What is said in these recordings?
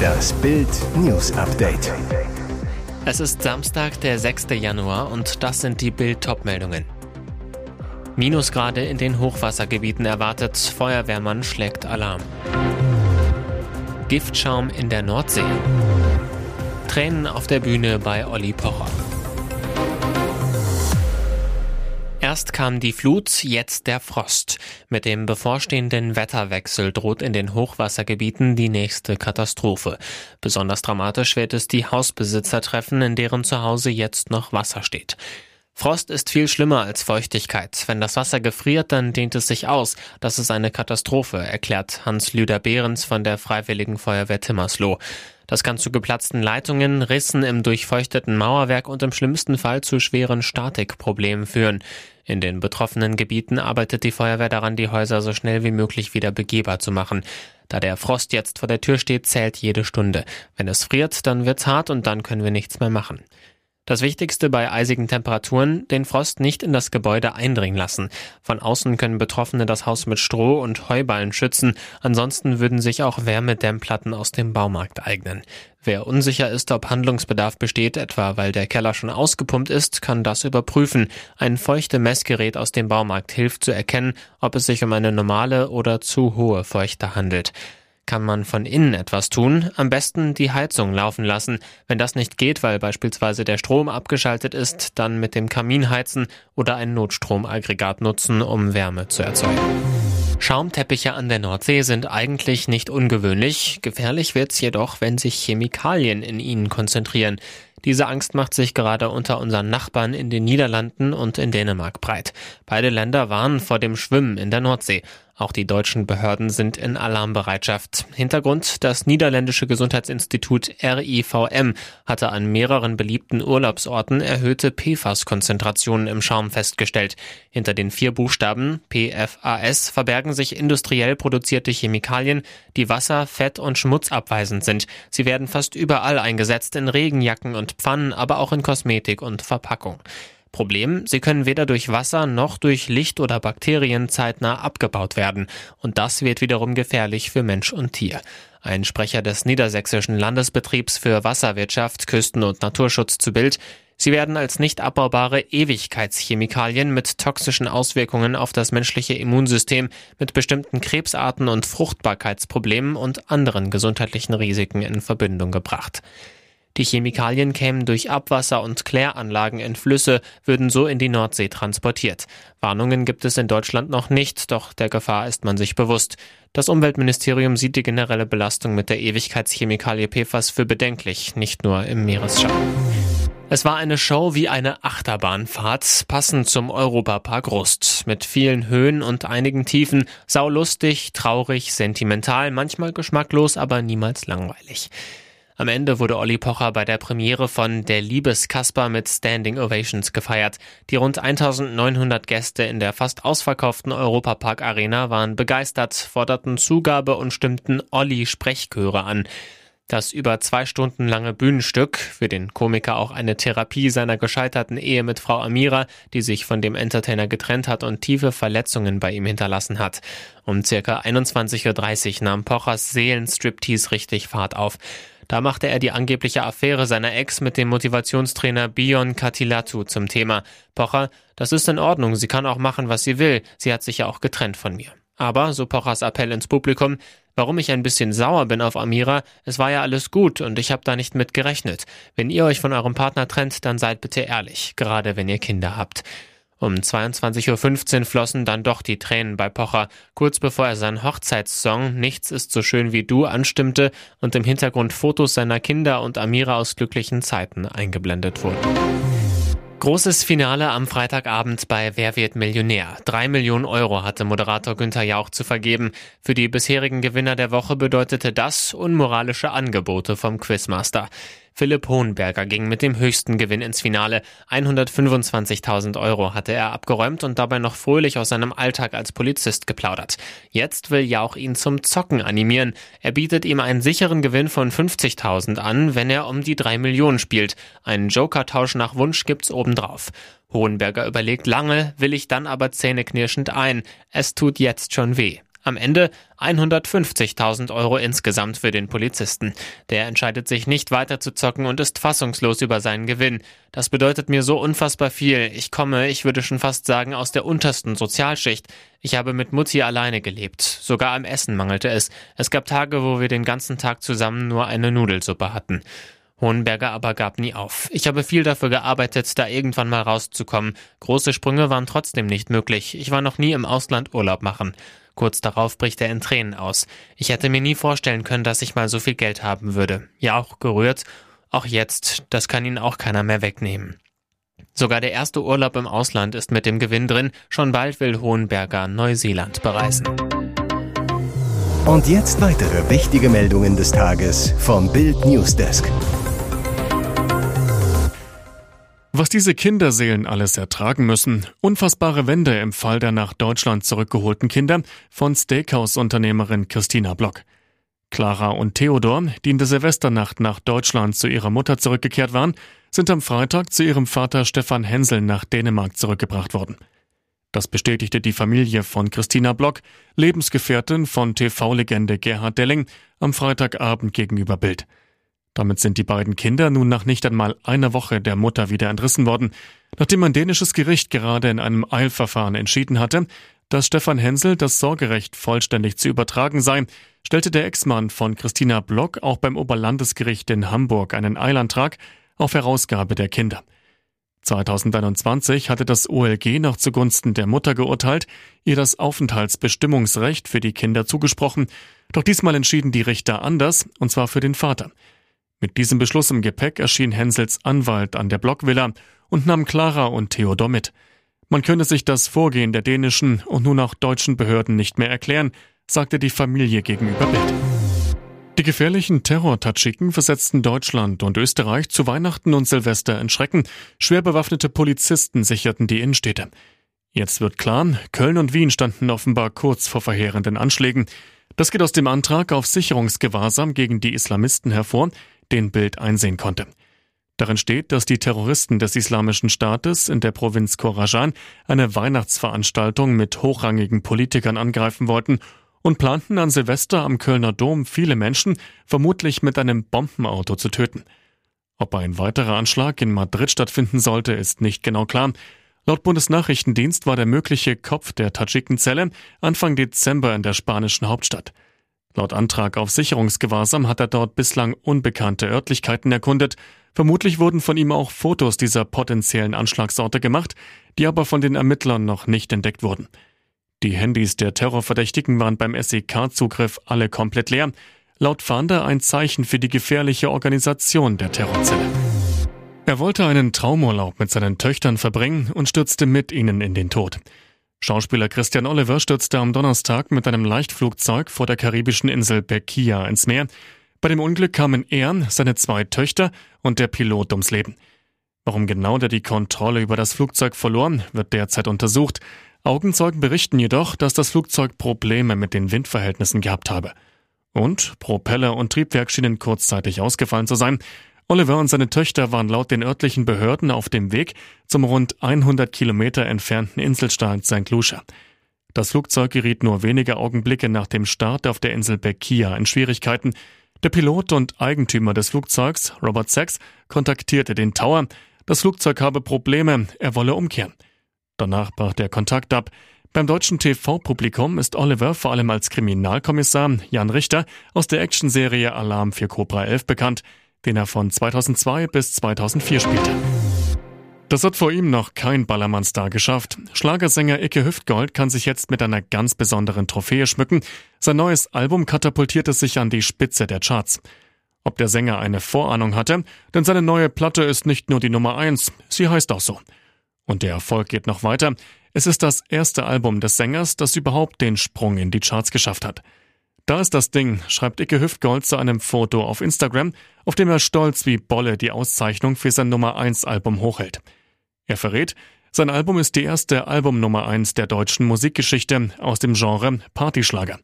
Das Bild News Update. Es ist Samstag, der 6. Januar und das sind die Bild meldungen Minusgrade in den Hochwassergebieten erwartet, Feuerwehrmann schlägt Alarm. Giftschaum in der Nordsee. Tränen auf der Bühne bei Olli Pocher. Erst kam die Flut, jetzt der Frost. Mit dem bevorstehenden Wetterwechsel droht in den Hochwassergebieten die nächste Katastrophe. Besonders dramatisch wird es die Hausbesitzer treffen, in deren Zuhause jetzt noch Wasser steht. Frost ist viel schlimmer als Feuchtigkeit. Wenn das Wasser gefriert, dann dehnt es sich aus. Das ist eine Katastrophe, erklärt Hans Lüder Behrens von der Freiwilligen Feuerwehr Timmersloh. Das kann zu geplatzten Leitungen, Rissen im durchfeuchteten Mauerwerk und im schlimmsten Fall zu schweren Statikproblemen führen. In den betroffenen Gebieten arbeitet die Feuerwehr daran, die Häuser so schnell wie möglich wieder begehbar zu machen. Da der Frost jetzt vor der Tür steht, zählt jede Stunde. Wenn es friert, dann wird's hart und dann können wir nichts mehr machen. Das Wichtigste bei eisigen Temperaturen, den Frost nicht in das Gebäude eindringen lassen. Von außen können Betroffene das Haus mit Stroh und Heuballen schützen, ansonsten würden sich auch Wärmedämmplatten aus dem Baumarkt eignen. Wer unsicher ist, ob Handlungsbedarf besteht, etwa weil der Keller schon ausgepumpt ist, kann das überprüfen. Ein feuchte Messgerät aus dem Baumarkt hilft zu erkennen, ob es sich um eine normale oder zu hohe Feuchte handelt. Kann man von innen etwas tun? Am besten die Heizung laufen lassen. Wenn das nicht geht, weil beispielsweise der Strom abgeschaltet ist, dann mit dem Kamin heizen oder ein Notstromaggregat nutzen, um Wärme zu erzeugen. Schaumteppiche an der Nordsee sind eigentlich nicht ungewöhnlich. Gefährlich wird's jedoch, wenn sich Chemikalien in ihnen konzentrieren. Diese Angst macht sich gerade unter unseren Nachbarn in den Niederlanden und in Dänemark breit. Beide Länder warnen vor dem Schwimmen in der Nordsee. Auch die deutschen Behörden sind in Alarmbereitschaft. Hintergrund, das niederländische Gesundheitsinstitut RIVM hatte an mehreren beliebten Urlaubsorten erhöhte PFAS-Konzentrationen im Schaum festgestellt. Hinter den vier Buchstaben PFAS verbergen sich industriell produzierte Chemikalien, die Wasser, Fett und Schmutz abweisend sind. Sie werden fast überall eingesetzt, in Regenjacken und Pfannen, aber auch in Kosmetik und Verpackung. Problem, sie können weder durch Wasser noch durch Licht oder Bakterien zeitnah abgebaut werden. Und das wird wiederum gefährlich für Mensch und Tier. Ein Sprecher des Niedersächsischen Landesbetriebs für Wasserwirtschaft, Küsten- und Naturschutz zu Bild. Sie werden als nicht abbaubare Ewigkeitschemikalien mit toxischen Auswirkungen auf das menschliche Immunsystem, mit bestimmten Krebsarten und Fruchtbarkeitsproblemen und anderen gesundheitlichen Risiken in Verbindung gebracht. Die Chemikalien kämen durch Abwasser und Kläranlagen in Flüsse, würden so in die Nordsee transportiert. Warnungen gibt es in Deutschland noch nicht, doch der Gefahr ist man sich bewusst. Das Umweltministerium sieht die generelle Belastung mit der Ewigkeitschemikalie PFAS für bedenklich, nicht nur im Meeresschau. Es war eine Show wie eine Achterbahnfahrt, passend zum Europapark Rust, mit vielen Höhen und einigen Tiefen, saulustig, traurig, sentimental, manchmal geschmacklos, aber niemals langweilig. Am Ende wurde Olli Pocher bei der Premiere von Der Liebeskasper mit Standing Ovations gefeiert. Die rund 1900 Gäste in der fast ausverkauften Europapark Arena waren begeistert, forderten Zugabe und stimmten Olli Sprechchöre an. Das über zwei Stunden lange Bühnenstück, für den Komiker auch eine Therapie seiner gescheiterten Ehe mit Frau Amira, die sich von dem Entertainer getrennt hat und tiefe Verletzungen bei ihm hinterlassen hat. Um circa 21.30 Uhr nahm Pochers Seelenstriptease richtig Fahrt auf. Da machte er die angebliche Affäre seiner Ex mit dem Motivationstrainer Bion Katilatu zum Thema. Pocher, das ist in Ordnung, sie kann auch machen, was sie will. Sie hat sich ja auch getrennt von mir. Aber, so Pochers Appell ins Publikum, warum ich ein bisschen sauer bin auf Amira, es war ja alles gut und ich habe da nicht mit gerechnet. Wenn ihr euch von eurem Partner trennt, dann seid bitte ehrlich, gerade wenn ihr Kinder habt. Um 22.15 Uhr flossen dann doch die Tränen bei Pocher, kurz bevor er seinen Hochzeitssong Nichts ist so schön wie du anstimmte und im Hintergrund Fotos seiner Kinder und Amira aus glücklichen Zeiten eingeblendet wurden. Großes Finale am Freitagabend bei Wer wird Millionär? Drei Millionen Euro hatte Moderator Günther Jauch zu vergeben. Für die bisherigen Gewinner der Woche bedeutete das unmoralische Angebote vom Quizmaster. Philipp Hohenberger ging mit dem höchsten Gewinn ins Finale. 125.000 Euro hatte er abgeräumt und dabei noch fröhlich aus seinem Alltag als Polizist geplaudert. Jetzt will Jauch ihn zum Zocken animieren. Er bietet ihm einen sicheren Gewinn von 50.000 an, wenn er um die drei Millionen spielt. Einen Joker-Tausch nach Wunsch gibt's obendrauf. Hohenberger überlegt lange, will ich dann aber zähneknirschend ein. Es tut jetzt schon weh. Am Ende 150.000 Euro insgesamt für den Polizisten. Der entscheidet sich nicht weiter zu zocken und ist fassungslos über seinen Gewinn. Das bedeutet mir so unfassbar viel. Ich komme, ich würde schon fast sagen, aus der untersten Sozialschicht. Ich habe mit Mutti alleine gelebt. Sogar am Essen mangelte es. Es gab Tage, wo wir den ganzen Tag zusammen nur eine Nudelsuppe hatten. Hohenberger aber gab nie auf. Ich habe viel dafür gearbeitet, da irgendwann mal rauszukommen. Große Sprünge waren trotzdem nicht möglich. Ich war noch nie im Ausland Urlaub machen. Kurz darauf bricht er in Tränen aus. Ich hätte mir nie vorstellen können, dass ich mal so viel Geld haben würde. Ja, auch gerührt. Auch jetzt, das kann ihn auch keiner mehr wegnehmen. Sogar der erste Urlaub im Ausland ist mit dem Gewinn drin. Schon bald will Hohenberger Neuseeland bereisen. Und jetzt weitere wichtige Meldungen des Tages vom Bild Newsdesk. Was diese Kinderseelen alles ertragen müssen. Unfassbare Wende im Fall der nach Deutschland zurückgeholten Kinder von Steakhouse-Unternehmerin Christina Block. Clara und Theodor, die in der Silvesternacht nach Deutschland zu ihrer Mutter zurückgekehrt waren, sind am Freitag zu ihrem Vater Stefan Hensel nach Dänemark zurückgebracht worden. Das bestätigte die Familie von Christina Block, Lebensgefährtin von TV-Legende Gerhard Delling, am Freitagabend gegenüber Bild. Damit sind die beiden Kinder nun nach nicht einmal einer Woche der Mutter wieder entrissen worden, nachdem ein dänisches Gericht gerade in einem Eilverfahren entschieden hatte, dass Stefan Hensel das Sorgerecht vollständig zu übertragen sei, stellte der Ex-Mann von Christina Block auch beim Oberlandesgericht in Hamburg einen Eilantrag auf Herausgabe der Kinder. 2021 hatte das OLG noch zugunsten der Mutter geurteilt, ihr das Aufenthaltsbestimmungsrecht für die Kinder zugesprochen, doch diesmal entschieden die Richter anders, und zwar für den Vater. Mit diesem Beschluss im Gepäck erschien Hensels Anwalt an der Blockvilla und nahm Clara und Theodor mit. Man könne sich das Vorgehen der dänischen und nun auch deutschen Behörden nicht mehr erklären, sagte die Familie gegenüber Bild. Die gefährlichen Terror-Tatschiken versetzten Deutschland und Österreich zu Weihnachten und Silvester in Schrecken. Schwer bewaffnete Polizisten sicherten die Innenstädte. Jetzt wird klar, Köln und Wien standen offenbar kurz vor verheerenden Anschlägen. Das geht aus dem Antrag auf Sicherungsgewahrsam gegen die Islamisten hervor, den Bild einsehen konnte. Darin steht, dass die Terroristen des Islamischen Staates in der Provinz Khorasan eine Weihnachtsveranstaltung mit hochrangigen Politikern angreifen wollten und planten an Silvester am Kölner Dom viele Menschen, vermutlich mit einem Bombenauto zu töten. Ob ein weiterer Anschlag in Madrid stattfinden sollte, ist nicht genau klar. Laut Bundesnachrichtendienst war der mögliche Kopf der Tadschikenzelle Anfang Dezember in der spanischen Hauptstadt. Laut Antrag auf Sicherungsgewahrsam hat er dort bislang unbekannte Örtlichkeiten erkundet. Vermutlich wurden von ihm auch Fotos dieser potenziellen Anschlagsorte gemacht, die aber von den Ermittlern noch nicht entdeckt wurden. Die Handys der Terrorverdächtigen waren beim SEK-Zugriff alle komplett leer. Laut Fahnder ein Zeichen für die gefährliche Organisation der Terrorzelle. Er wollte einen Traumurlaub mit seinen Töchtern verbringen und stürzte mit ihnen in den Tod. Schauspieler Christian Oliver stürzte am Donnerstag mit einem Leichtflugzeug vor der karibischen Insel Bequia ins Meer. Bei dem Unglück kamen er, seine zwei Töchter und der Pilot ums Leben. Warum genau der die Kontrolle über das Flugzeug verlor, wird derzeit untersucht. Augenzeugen berichten jedoch, dass das Flugzeug Probleme mit den Windverhältnissen gehabt habe. Und Propeller und Triebwerk schienen kurzzeitig ausgefallen zu sein. Oliver und seine Töchter waren laut den örtlichen Behörden auf dem Weg zum rund 100 Kilometer entfernten Inselstaat St. Lucia. Das Flugzeug geriet nur wenige Augenblicke nach dem Start auf der Insel Bekia in Schwierigkeiten. Der Pilot und Eigentümer des Flugzeugs, Robert Sachs, kontaktierte den Tower. Das Flugzeug habe Probleme, er wolle umkehren. Danach brach der Kontakt ab. Beim deutschen TV-Publikum ist Oliver vor allem als Kriminalkommissar Jan Richter aus der Actionserie Alarm für Cobra 11 bekannt den er von 2002 bis 2004 spielte. Das hat vor ihm noch kein Ballermann-Star geschafft. Schlagersänger Icke Hüftgold kann sich jetzt mit einer ganz besonderen Trophäe schmücken. Sein neues Album katapultierte sich an die Spitze der Charts. Ob der Sänger eine Vorahnung hatte, denn seine neue Platte ist nicht nur die Nummer eins, sie heißt auch so. Und der Erfolg geht noch weiter. Es ist das erste Album des Sängers, das überhaupt den Sprung in die Charts geschafft hat. Da ist das Ding, schreibt Icke Hüftgold zu einem Foto auf Instagram, auf dem er stolz wie Bolle die Auszeichnung für sein Nummer 1 Album hochhält. Er verrät, sein Album ist die erste Album Nummer 1 der deutschen Musikgeschichte aus dem Genre Partyschlager.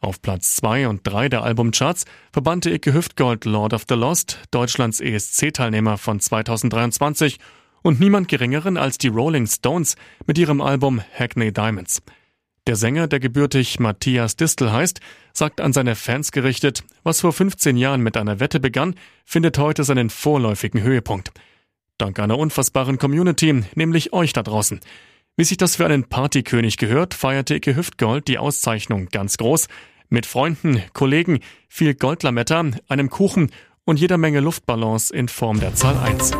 Auf Platz 2 und 3 der Albumcharts verbannte Icke Hüftgold Lord of the Lost, Deutschlands ESC-Teilnehmer von 2023 und niemand geringeren als die Rolling Stones mit ihrem Album Hackney Diamonds. Der Sänger, der gebürtig Matthias Distel heißt, sagt an seine Fans gerichtet, was vor 15 Jahren mit einer Wette begann, findet heute seinen vorläufigen Höhepunkt. Dank einer unfassbaren Community, nämlich euch da draußen. Wie sich das für einen Partykönig gehört, feierte Icke Hüftgold die Auszeichnung ganz groß. Mit Freunden, Kollegen, viel Goldlametta, einem Kuchen und jeder Menge Luftballons in Form der Zahl 1.